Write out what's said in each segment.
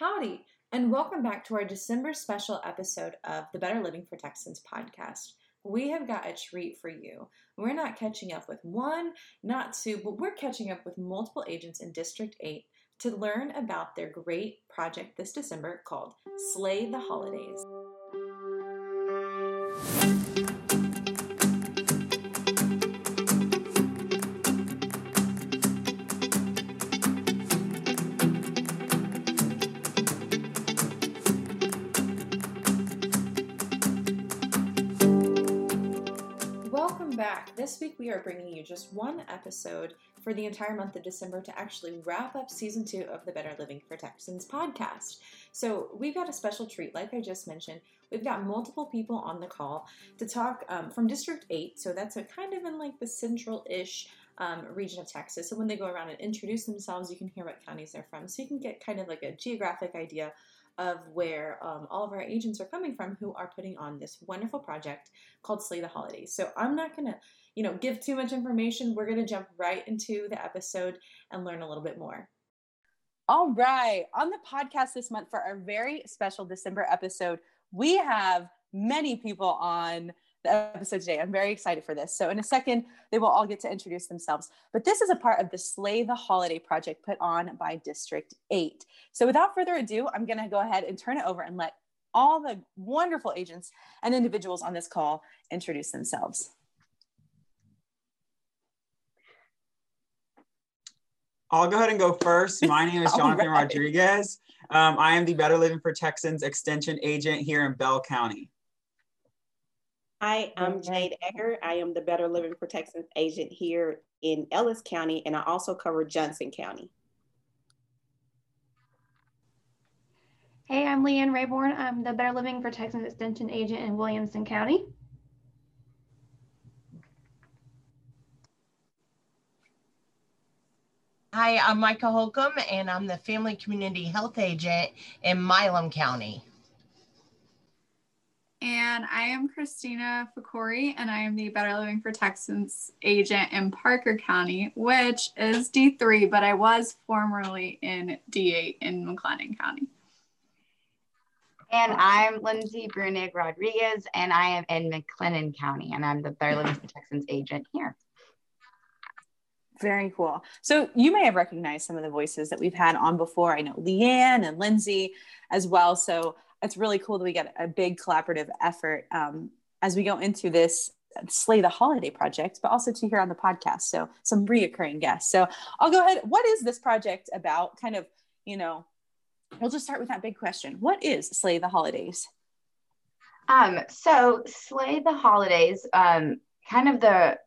Howdy, and welcome back to our December special episode of the Better Living for Texans podcast. We have got a treat for you. We're not catching up with one, not two, but we're catching up with multiple agents in District 8 to learn about their great project this December called Sleigh the Holidays. Week we are bringing you just one episode for the entire month of December to actually wrap up season two of the Better Living for Texans podcast. So we've got a special treat, like I just mentioned. We've got multiple people on the call to talk um, from District 8. So that's a kind of in like the central ish um, region of Texas. So when they go around and introduce themselves, you can hear what counties they're from. So you can get kind of like a geographic idea of where um, all of our agents are coming from who are putting on this wonderful project called Sleigh the Holidays. So I'm not going to, you know, give too much information. We're going to jump right into the episode and learn a little bit more. All right. On the podcast this month for our very special December episode, we have many people on the episode today. I'm very excited for this. So, in a second, they will all get to introduce themselves. But this is a part of the Sleigh the Holiday project put on by District 8. So, without further ado, I'm going to go ahead and turn it over and let all the wonderful agents and individuals on this call introduce themselves. I'll go ahead and go first. My name is Jonathan right. Rodriguez. Um, I am the Better Living for Texans Extension Agent here in Bell County. Hi, I'm Jade Egger. I am the Better Living for Texans agent here in Ellis County, and I also cover Johnson County. Hey, I'm Leanne Rayborn. I'm the Better Living for Texans Extension agent in Williamson County. Hi, I'm Micah Holcomb, and I'm the Family Community Health Agent in Milam County. And I am Christina Fakori, and I am the Better Living for Texans agent in Parker County, which is D3, but I was formerly in D8 in McLennan County. And I'm Lindsay Brunig Rodriguez, and I am in McLennan County, and I'm the Better Living for Texans agent here. Very cool. So you may have recognized some of the voices that we've had on before. I know Leanne and Lindsay as well. So it's really cool that we get a big collaborative effort um, as we go into this Sleigh the Holiday project, but also to hear on the podcast. So some reoccurring guests. So I'll go ahead. What is this project about? Kind of, you know, we'll just start with that big question. What is Sleigh the Holidays? Um, so Sleigh the Holidays, um, kind of the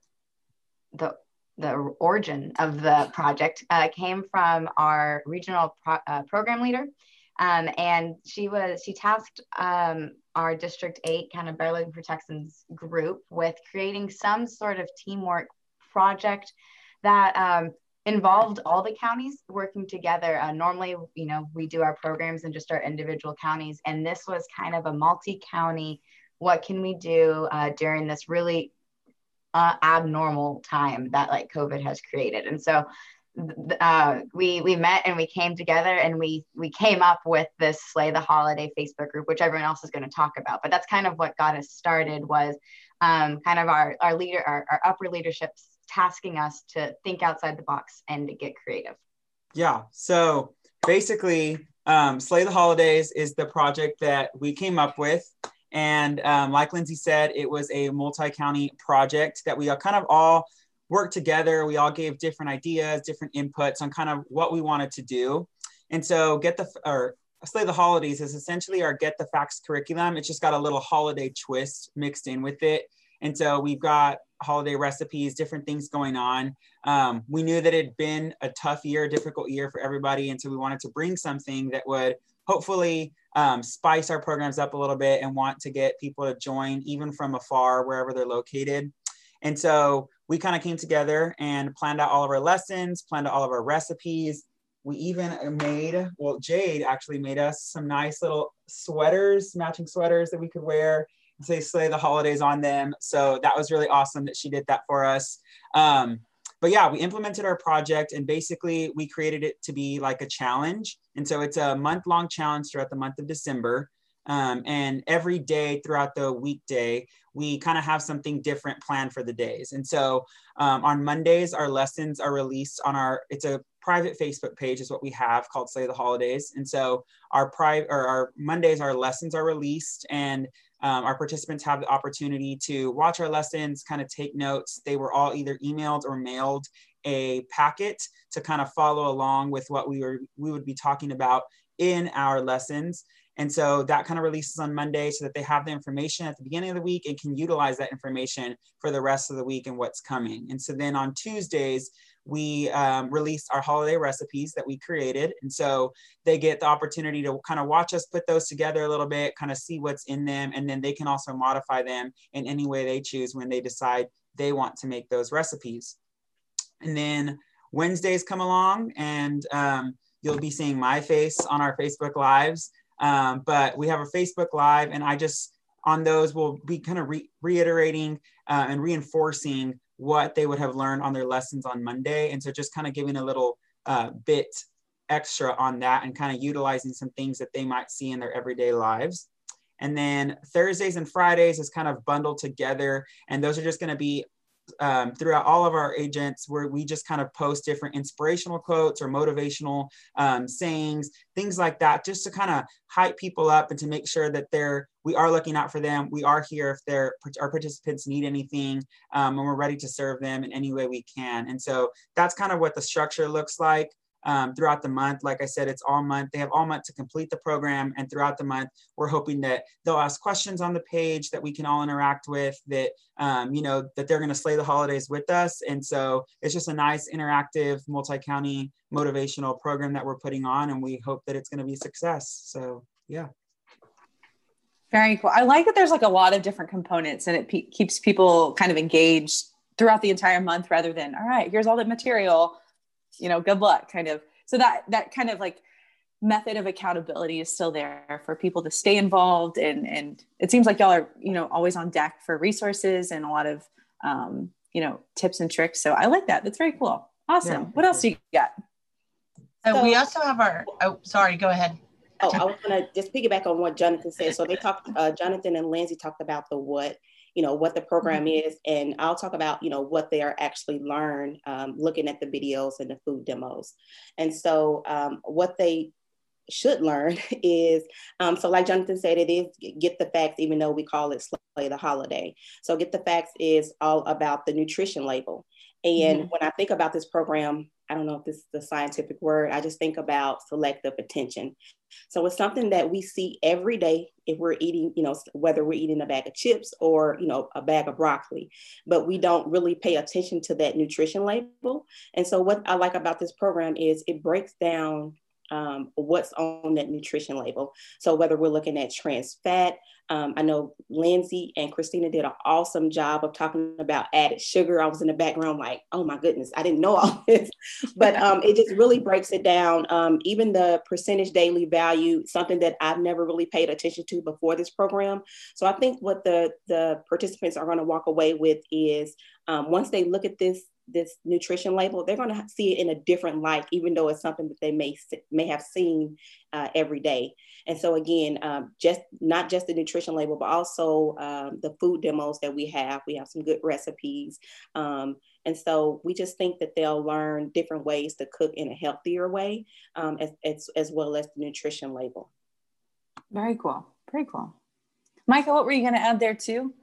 the the origin of the project uh, came from our regional pro- uh, program leader. Um, and she was she tasked um, our district eight kind of better living group with creating some sort of teamwork project that um, involved all the counties working together uh, normally you know we do our programs in just our individual counties and this was kind of a multi-county what can we do uh, during this really uh, abnormal time that like covid has created and so uh, we we met and we came together and we we came up with this slay the holiday facebook group which everyone else is going to talk about but that's kind of what got us started was um, kind of our our leader our, our upper leadership tasking us to think outside the box and to get creative Yeah. So basically, um, Sleigh the Holidays is the project that we came up with. And um, like Lindsay said, it was a multi county project that we all kind of all worked together. We all gave different ideas, different inputs on kind of what we wanted to do. And so, Get the or Sleigh the Holidays is essentially our Get the Facts curriculum. It's just got a little holiday twist mixed in with it. And so, we've got holiday recipes, different things going on. Um, we knew that it had been a tough year, difficult year for everybody. And so we wanted to bring something that would hopefully um, spice our programs up a little bit and want to get people to join even from afar, wherever they're located. And so we kind of came together and planned out all of our lessons, planned out all of our recipes. We even made, well, Jade actually made us some nice little sweaters, matching sweaters that we could wear say slay the holidays on them. So that was really awesome that she did that for us. Um, but yeah, we implemented our project and basically we created it to be like a challenge. And so it's a month long challenge throughout the month of December. Um, and every day throughout the weekday, we kind of have something different planned for the days. And so um, on Mondays, our lessons are released on our, it's a private Facebook page is what we have called Sleigh the Holidays. And so our private or our Mondays, our lessons are released and um, our participants have the opportunity to watch our lessons, kind of take notes. They were all either emailed or mailed a packet to kind of follow along with what we were we would be talking about in our lessons. And so that kind of releases on Monday so that they have the information at the beginning of the week and can utilize that information for the rest of the week and what's coming. And so then on Tuesdays, we um, released our holiday recipes that we created. And so they get the opportunity to kind of watch us put those together a little bit, kind of see what's in them. And then they can also modify them in any way they choose when they decide they want to make those recipes. And then Wednesdays come along and um, you'll be seeing my face on our Facebook Lives. Um, but we have a Facebook Live, and I just on those will be kind of re- reiterating uh, and reinforcing what they would have learned on their lessons on Monday. And so just kind of giving a little uh, bit extra on that and kind of utilizing some things that they might see in their everyday lives. And then Thursdays and Fridays is kind of bundled together. And those are just going to be um, throughout all of our agents where we just kind of post different inspirational quotes or motivational um, sayings things like that just to kind of hype people up and to make sure that they're we are looking out for them. We are here if they're our participants need anything um, and we're ready to serve them in any way we can. And so that's kind of what the structure looks like um, throughout the month. Like I said, it's all month. They have all month to complete the program. And throughout the month, we're hoping that they'll ask questions on the page that we can all interact with, that, um, you know, that they're going to slay the holidays with us. And so it's just a nice interactive multi-county motivational program that we're putting on. And we hope that it's going to be a success. So, yeah. Very cool. I like that there's like a lot of different components and it pe- keeps people kind of engaged throughout the entire month rather than, all right, here's all the material you know good luck kind of. So that that kind of like method of accountability is still there for people to stay involved and and it seems like y'all are you know always on deck for resources and a lot of um, you know tips and tricks. So i like that. That's very cool. Awesome. Yeah. what else do you got? So, we also have our oh sorry go ahead. Oh i was going to just piggyback on what jonathan said. So they talked uh, jonathan and lindsay talked about the what you know what the program mm-hmm. is and i'll talk about you know what they are actually learned um, looking at the videos and the food demos and so um, what they should learn is um, so like jonathan said it is get the facts even though we call it slay the holiday so get the facts is all about the nutrition label and mm-hmm. when i think about this program I don't know if this is the scientific word. I just think about selective attention. So it's something that we see every day if we're eating, you know, whether we're eating a bag of chips or, you know, a bag of broccoli, but we don't really pay attention to that nutrition label. And so what I like about this program is it breaks down um, what's on that nutrition label. So whether we're looking at trans fat, um, I know Lindsay and Christina did an awesome job of talking about added sugar. I was in the background like, oh my goodness, I didn't know all this, but um, it just really breaks it down. Um, even the percentage daily value, something that I've never really paid attention to before this program. So I think what the the participants are going to walk away with is um, once they look at this this nutrition label, they're going to see it in a different light, even though it's something that they may may have seen uh, every day. And so again, um, just not just the nutrition label, but also um, the food demos that we have. We have some good recipes, um, and so we just think that they'll learn different ways to cook in a healthier way, um, as, as as well as the nutrition label. Very cool. Very cool. Micah, what were you going to add there too?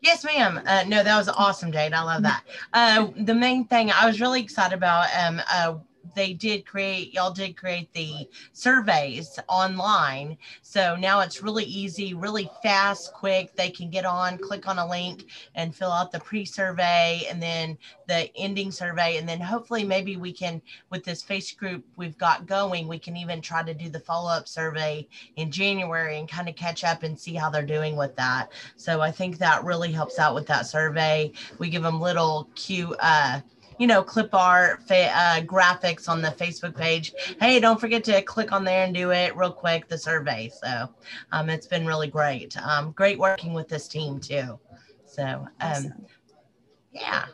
Yes, ma'am. Uh, no, that was awesome, Jade. I love that. Uh, the main thing I was really excited about um, uh, they did create y'all did create the surveys online. So now it's really easy really fast quick. They can get on click on a link and fill out the pre-survey and then the ending survey. And then hopefully maybe we can with this face group we've got going we can even try to do the follow-up survey in january and kind of catch up and see how they're doing with that. So i think that really helps out with that survey. We give them little cute uh, you know, clip art, fa- uh, graphics on the Facebook page. Hey, don't forget to click on there and do it real quick, the survey. So um, it's been really great. Um, great working with this team too. So, um, yeah.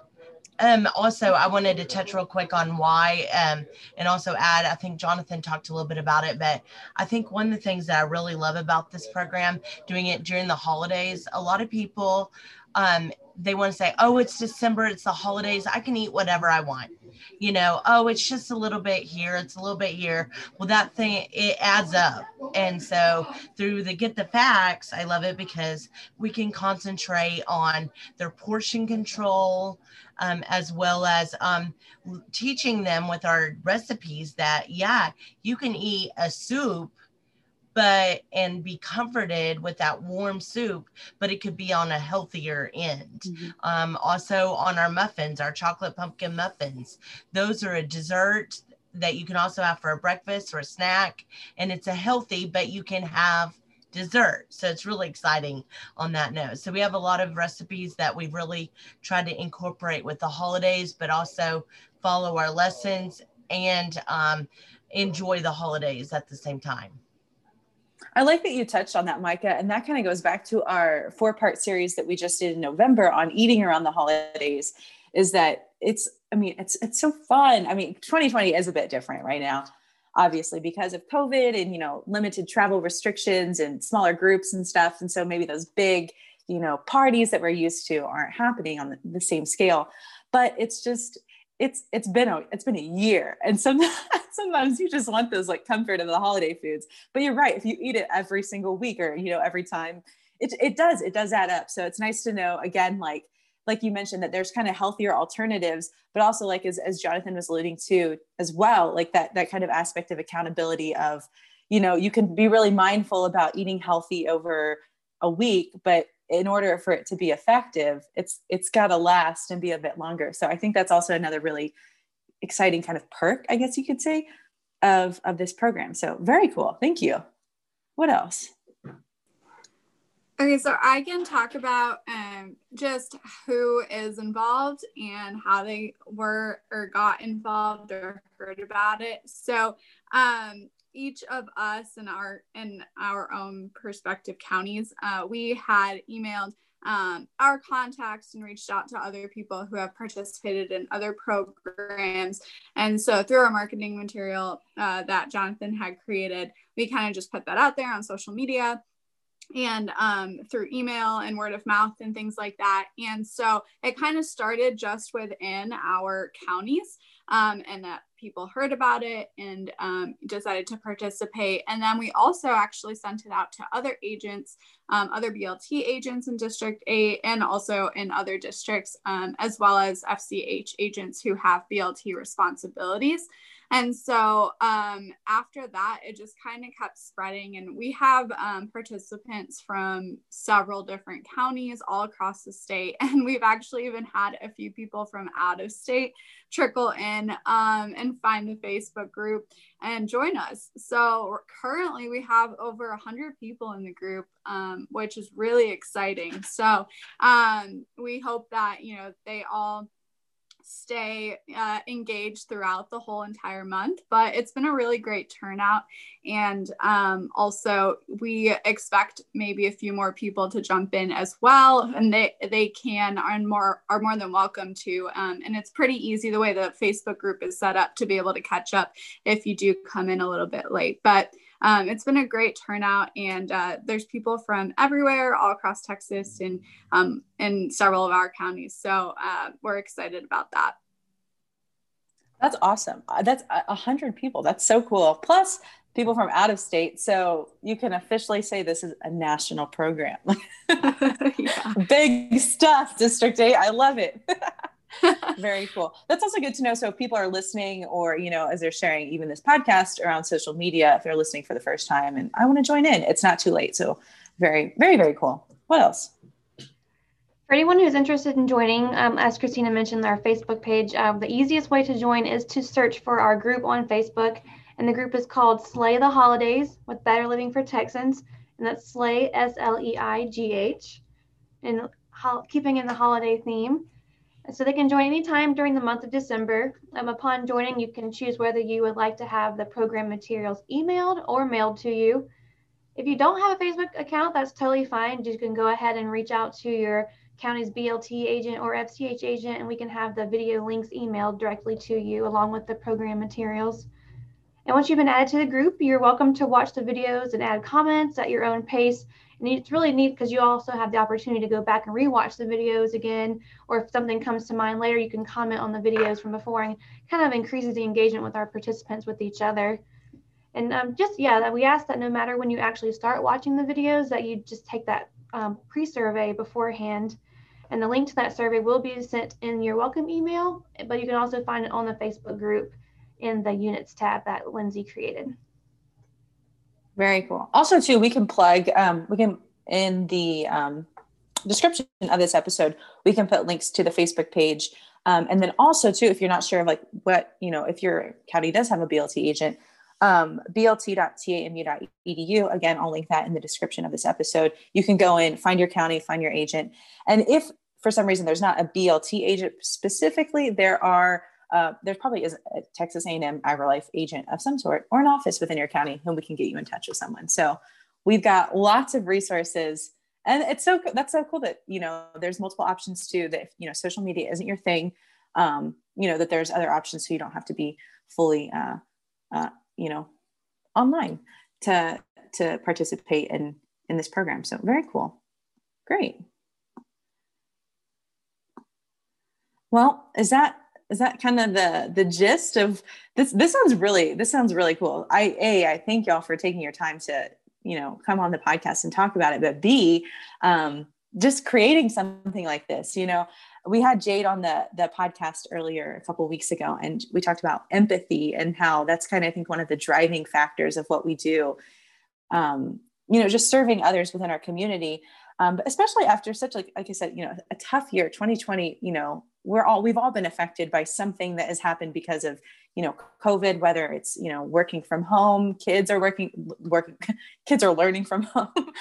um, also, I wanted to touch real quick on why, um, and also add. I think Jonathan talked a little bit about it, but I think one of the things that I really love about this program, doing it during the holidays, a lot of people, um, they want to say, "Oh, it's December, it's the holidays, I can eat whatever I want." You know, oh, it's just a little bit here, it's a little bit here. Well, that thing it adds up, and so through the Get the Facts, I love it because we can concentrate on their portion control um, as well as um, teaching them with our recipes that, yeah, you can eat a soup but and be comforted with that warm soup but it could be on a healthier end mm-hmm. um, also on our muffins our chocolate pumpkin muffins those are a dessert that you can also have for a breakfast or a snack and it's a healthy but you can have dessert. So it's really exciting on that note. So we have a lot of recipes that we really try to incorporate with the holidays, but also follow our lessons and um, enjoy the holidays at the same time. I like that you touched on that, Micah. And that kind of goes back to our four part series that we just did in November on eating around the holidays. Is that it's, I mean, it's it's so fun. I mean, 2020 is a bit different right now obviously because of covid and you know limited travel restrictions and smaller groups and stuff and so maybe those big you know parties that we're used to aren't happening on the, the same scale but it's just it's it's been a it's been a year and sometimes sometimes you just want those like comfort of the holiday foods but you're right if you eat it every single week or you know every time it, it does it does add up so it's nice to know again like like you mentioned that there's kind of healthier alternatives but also like as, as jonathan was alluding to as well like that that kind of aspect of accountability of you know you can be really mindful about eating healthy over a week but in order for it to be effective it's it's got to last and be a bit longer. So i think that's also another really exciting kind of perk i guess you could say of of this program. So very cool. Thank you. What else? Okay, so I can talk about um, just who is involved and how they were or got involved or heard about it. So um, each of us in our in our own perspective counties, uh, we had emailed um, our contacts and reached out to other people who have participated in other programs. And so through our marketing material uh, that Jonathan had created, we kind of just put that out there on social media and um, through email and word of mouth and things like that. And so it kind of started just within our counties um, and that people heard about it and um, decided to participate. And then we also actually sent it out to other agents, um, other BLT agents in District 8 and also in other districts, um, as well as FCH agents who have BLT responsibilities. And so um, after that, it just kind of kept spreading. And we have um, participants from several different counties all across the state. And we've actually even had a few people from out of state trickle in um, and find the Facebook group and join us. So currently, we have over 100 people in the group, um, which is really exciting. So um, we hope that, you know, they all stay uh, engaged throughout the whole entire month. But it's been a really great turnout. And um, also, we expect maybe a few more people to jump in as well. And they, they can are more, are more than welcome to. Um, and it's pretty easy the way the Facebook group is set up to be able to catch up if you do come in a little bit late. But um, it's been a great turnout, and uh, there's people from everywhere, all across Texas, and um, in several of our counties. So uh, we're excited about that. That's awesome. Uh, that's a hundred people. That's so cool. Plus people from out of state. So you can officially say this is a national program. Big stuff, District 8. I love it. Very cool. That's also good to know. So if people are listening or, you know, as they're sharing even this podcast around social media, if they're listening for the first time and I want to join in, it's not too late. So very, very, very cool. What else? For anyone who's interested in joining, um, as Christina mentioned, our Facebook page, um, the easiest way to join is to search for our group on Facebook. And the group is called Sleigh the Holidays with Better Living for Texans. And that's Sleigh, S L E I G H, and ho- keeping in the holiday theme. So they can join anytime during the month of December. Um, upon joining, you can choose whether you would like to have the program materials emailed or mailed to you. If you don't have a Facebook account, that's totally fine. You can go ahead and reach out to your county's BLT agent or FCH agent, and we can have the video links emailed directly to you along with the program materials. And once you've been added to the group, you're welcome to watch the videos and add comments at your own pace. And it's really neat because you also have the opportunity to go back and rewatch the videos again, or if something comes to mind later, you can comment on the videos from before and kind of increases the engagement with our participants with each other. And um, just, yeah, that we ask that no matter when you actually start watching the videos, that you just take that um, pre-survey beforehand. And the link to that survey will be sent in your welcome email, but you can also find it on the Facebook group in the units tab that Lindsay created. Very cool. Also, too, we can plug, um, we can, in the um, description of this episode, we can put links to the Facebook page. Um, and then also, too, if you're not sure of like what, you know, if your county does have a BLT agent, um, blt.tamu.edu. Again, I'll link that in the description of this episode. You can go in, find your county, find your agent. And if for some reason there's not a BLT agent specifically, there are uh, there probably is a Texas A&M AgriLife agent of some sort or an office within your county whom we can get you in touch with someone. So we've got lots of resources. And it's so that's so cool that you know there's multiple options too that if you know social media isn't your thing um, you know that there's other options so you don't have to be fully uh, uh, you know online to to participate in in this program. So very cool. Great. Well is that is that kind of the the gist of this this sounds really this sounds really cool. I a i thank y'all for taking your time to you know come on the podcast and talk about it. But b um just creating something like this you know we had jade on the the podcast earlier a couple weeks ago and we talked about empathy and how that's kind of i think one of the driving factors of what we do um you know just serving others within our community. Um, but especially after such like like i said you know a tough year 2020 you know we're all we've all been affected by something that has happened because of you know covid whether it's you know working from home kids are working working kids are learning from home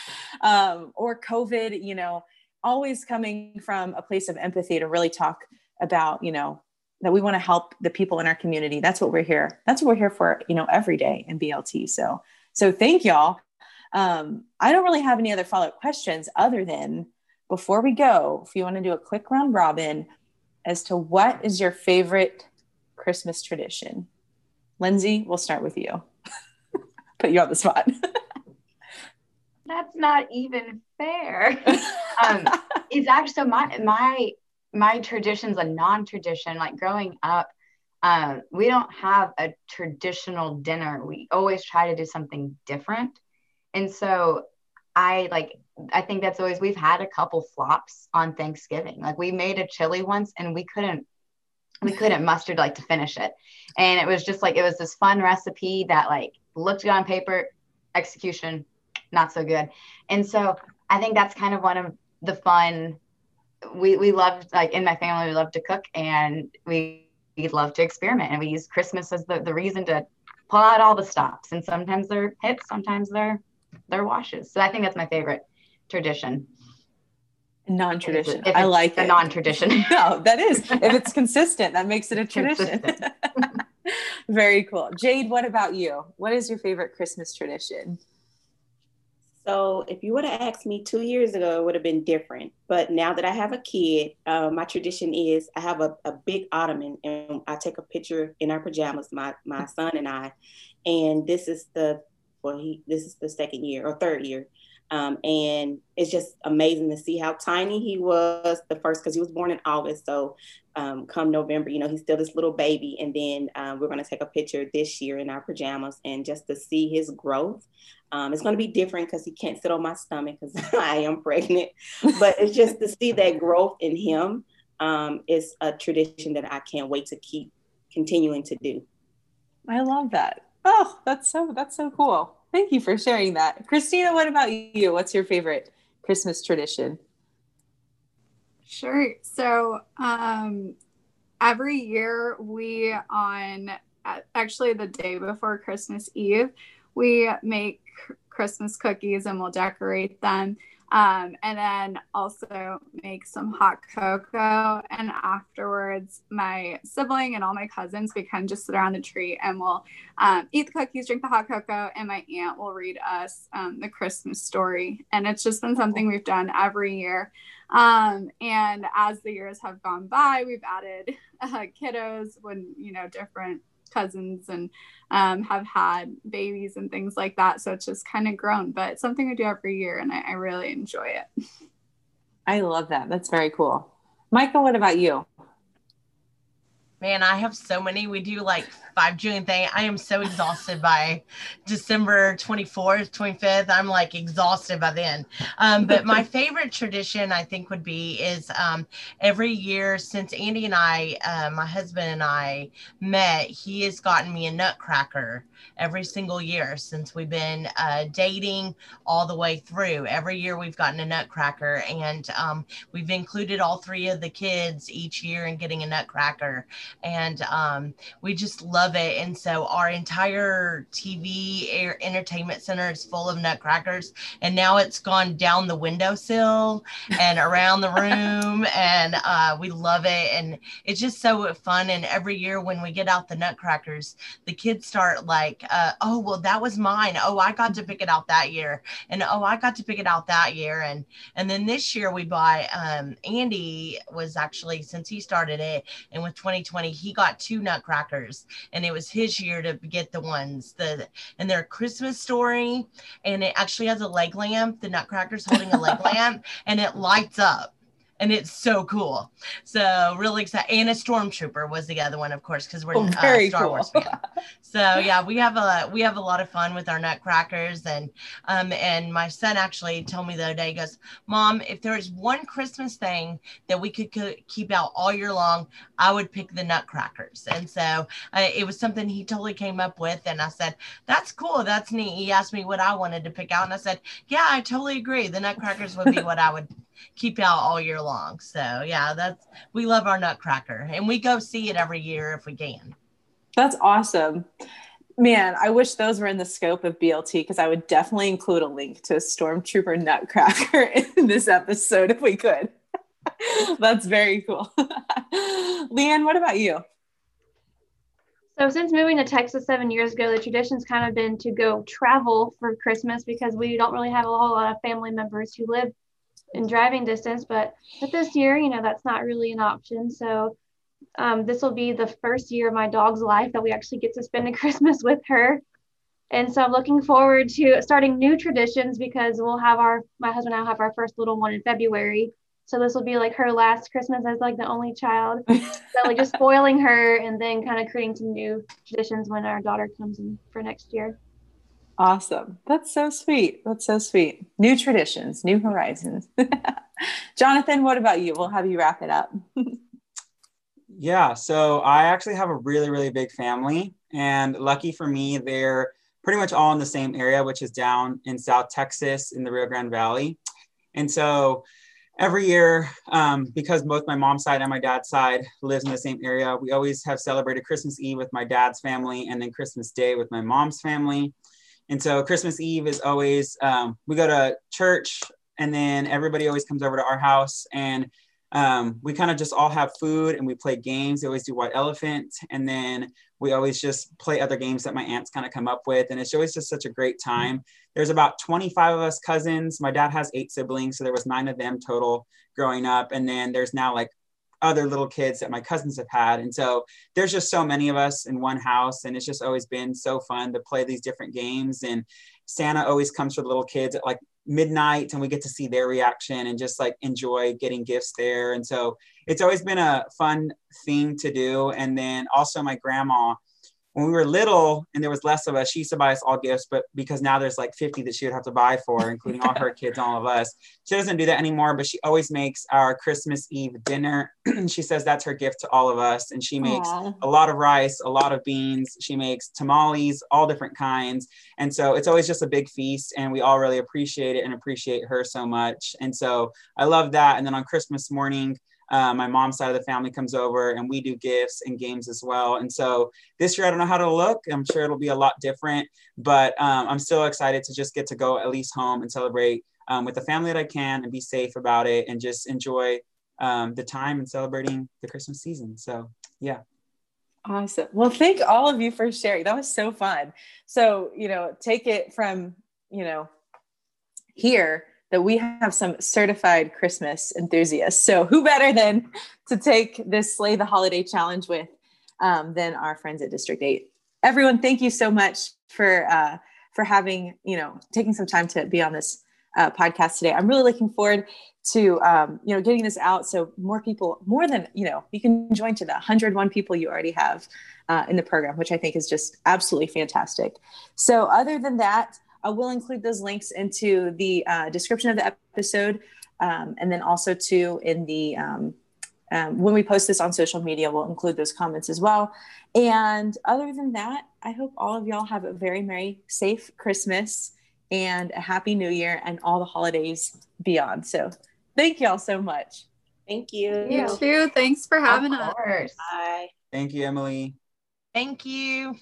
um, or covid you know always coming from a place of empathy to really talk about you know that we want to help the people in our community. That's what we're here that's what we're here for you know every day in blt so so thank y'all. Um, i don't really have any other follow-up questions other than before we go if you want to do a quick round robin as to what is your favorite Christmas tradition. Lindsay, we'll start with you. Put you on the spot. That's not even fair. um, it's actually so my my my tradition's a non-tradition. Like growing up, um, we don't have a traditional dinner. We always try to do something different. And so I like I think that's always we've had a couple flops on Thanksgiving. Like we made a chili once and we couldn't we couldn't muster like to finish it. And it was just like it was this fun recipe that like looked good on paper, execution not so good. And so I think that's kind of one of the fun we we love like in my family we love to cook and we we love to experiment and we use Christmas as the, the reason to pull out all the stops and sometimes they're hits, sometimes they're they're washes. So I think that's my favorite tradition. Non-tradition. I like a it. non-tradition. no, that is. If it's consistent, that makes it a tradition. Very cool. Jade, what about you? What is your favorite Christmas tradition? So, if you would have asked me two years ago, it would have been different. But now that I have a kid, uh, my tradition is I have a, a big ottoman and I take a picture in our pajamas, my my son and I. And this is the well, he this is the second year or third year. Um, and it's just amazing to see how tiny he was the first because he was born in August. So um, come November, you know, he's still this little baby. And then um, we're going to take a picture this year in our pajamas and just to see his growth. Um, it's going to be different because he can't sit on my stomach because I am pregnant. But it's just to see that growth in him um, is a tradition that I can't wait to keep continuing to do. I love that. Oh, that's so that's so cool. Thank you for sharing that. Christina, what about you? What's your favorite Christmas tradition? Sure. So, um, every year we on actually the day before Christmas Eve, we make Christmas cookies and we'll decorate them. Um, and then also make some hot cocoa. And afterwards, my sibling and all my cousins, we kind of just sit around the tree and we'll um, eat the cookies, drink the hot cocoa, and my aunt will read us um, the Christmas story. And it's just been something we've done every year. Um, and as the years have gone by, we've added uh, kiddos when, you know, different cousins and um, have had babies and things like that. So it's just kind of grown, but it's something we do every year and I, I really enjoy it. I love that. That's very cool. Micah, what about you? Man, I have so many. We do like five June thing. I am so exhausted by December 24th, 25th. I'm like exhausted by then. Um, but my favorite tradition I think would be is um, every year since Andy and I, uh, my husband and I met, he has gotten me a nutcracker every single year since we've been uh, dating all the way through. Every year we've gotten a nutcracker and um, we've included all three of the kids each year in getting a nutcracker. And um, we just love love it. And so our entire TV air entertainment center is full of nutcrackers. And now it's gone down the windowsill and around the room. And uh, we love it. And it's just so fun. And every year when we get out the nutcrackers, the kids start like, uh, oh, well, that was mine. Oh, I got to pick it out that year. And oh, I got to pick it out that year. And and then this year we buy um, Andy was actually since he started it and with 2020 he got two nutcrackers and it was his year to get the ones the and their Christmas story, and it actually has a leg lamp. The Nutcracker's holding a leg lamp, and it lights up and it's so cool. So really excited. And a stormtrooper was the other one, of course, because we're oh, uh, Star cool. Wars fan. so yeah, we have a we have a lot of fun with our nutcrackers, and um and my son actually told me the other day, he goes, "Mom, if there is one Christmas thing that we could keep out all year long, I would pick the nutcrackers." And so uh, it was something he totally came up with, and I said, "That's cool. That's neat." He asked me what I wanted to pick out, and I said, "Yeah, I totally agree. The nutcrackers would be what I would." Keep out all year long. So yeah, that's we love our Nutcracker, and we go see it every year if we can. That's awesome. Man, I wish those were in the scope of BLT because I would definitely include a link to Stormtrooper Nutcracker in this episode if we could. That's very cool. Leanne, what about you? So, since moving to Texas seven years ago, the tradition's kind of been to go travel for Christmas because we don't really have a whole lot of family members who live in driving distance. But but this year, you know, that's not really an option. So um, this will be the first year of my dog's life that we actually get to spend a Christmas with her. And so I'm looking forward to starting new traditions because we'll have our my husband and I will have our first little one in February. So this will be like her last Christmas as like the only child. so like just spoiling her and then kind of creating some new traditions when our daughter comes in for next year. Awesome. That's so sweet. That's so sweet. New traditions, new horizons. Jonathan, what about you? We'll have you wrap it up. yeah. So I actually have a really, really big family. And lucky for me, they're pretty much all in the same area, which is down in South Texas in the Rio Grande Valley. And so every year, um, because both my mom's side and my dad's side lives in the same area, we always have celebrated Christmas Eve with my dad's family and then Christmas Day with my mom's family. And so Christmas Eve is always, um, we go to church and then everybody always comes over to our house and um, we kind of just all have food and we play games. We always do White Elephant. And then we always just play other games that my aunts kind of come up with. And it's always just such a great time. There's about 25 of us cousins. My dad has eight siblings. So there was nine of them total growing up. And then there's now like other little kids that my cousins have had. And so there's just so many of us in one house. And it's just always been so fun to play these different games. And Santa always comes for the little kids at like midnight and we get to see their reaction and just like enjoy getting gifts there. And so it's always been a fun thing to do. And then also my grandma, when we were little and there was less of us, she used to buy us all gifts, but because now there's like 50 that she would have to buy for, including all her kids, all of us, she doesn't do that anymore, but she always makes our Christmas Eve dinner. she says that's her gift to all of us. And she makes Aww. a lot of rice, a lot of beans. She makes tamales, all different kinds. And so it's always just a big feast. And we all really appreciate it and appreciate her so much. And so I love that. And then on Christmas morning, uh, my mom's side of the family comes over and we do gifts and games as well. And so this year, I don't know how to look. I'm sure it'll be a lot different, but um, I'm still excited to just get to go at least home and celebrate um, with the family that I can and be safe about it and just enjoy um, the time and celebrating the Christmas season. So, yeah. Awesome. Well, thank all of you for sharing. That was so fun. So, you know, take it from, you know, here that we have some certified Christmas enthusiasts. So, who better than to take this Sleigh the Holiday Challenge with um, than our friends at District 8? Everyone, thank you so much for uh, for having, you know, taking some time to be on this uh, podcast today. I'm really looking forward to um, you know getting this out so more people more than you know you can join to the 101 people you already have uh, in the program which i think is just absolutely fantastic so other than that i will include those links into the uh, description of the episode um, and then also too in the um, um, when we post this on social media we'll include those comments as well and other than that i hope all of y'all have a very merry safe christmas and a happy new year and all the holidays beyond so Thank y'all so much. Thank you. You too. Thanks for having us. Bye. Thank you, Emily. Thank you.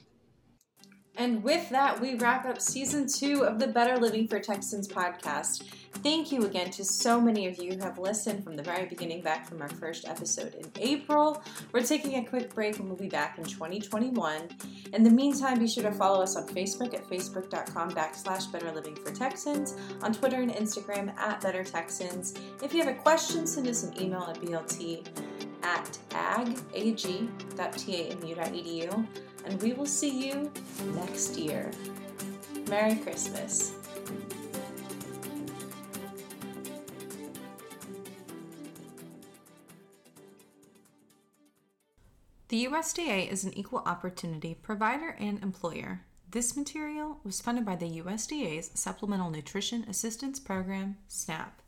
And with that, we wrap up season two of the Better Living for Texans podcast. Thank you again to so many of you who have listened from the very beginning back from our first episode in April. We're taking a quick break and we'll be back in 2021. In the meantime, be sure to follow us on Facebook at facebook.com backslash Better Living for Texans, on Twitter and Instagram at Better Texans. If you have a question, send us an email at BLT at ag.tamu.edu and we will see you next year. Merry Christmas. The USDA is an equal opportunity provider and employer. This material was funded by the USDA's Supplemental Nutrition Assistance Program, SNAP.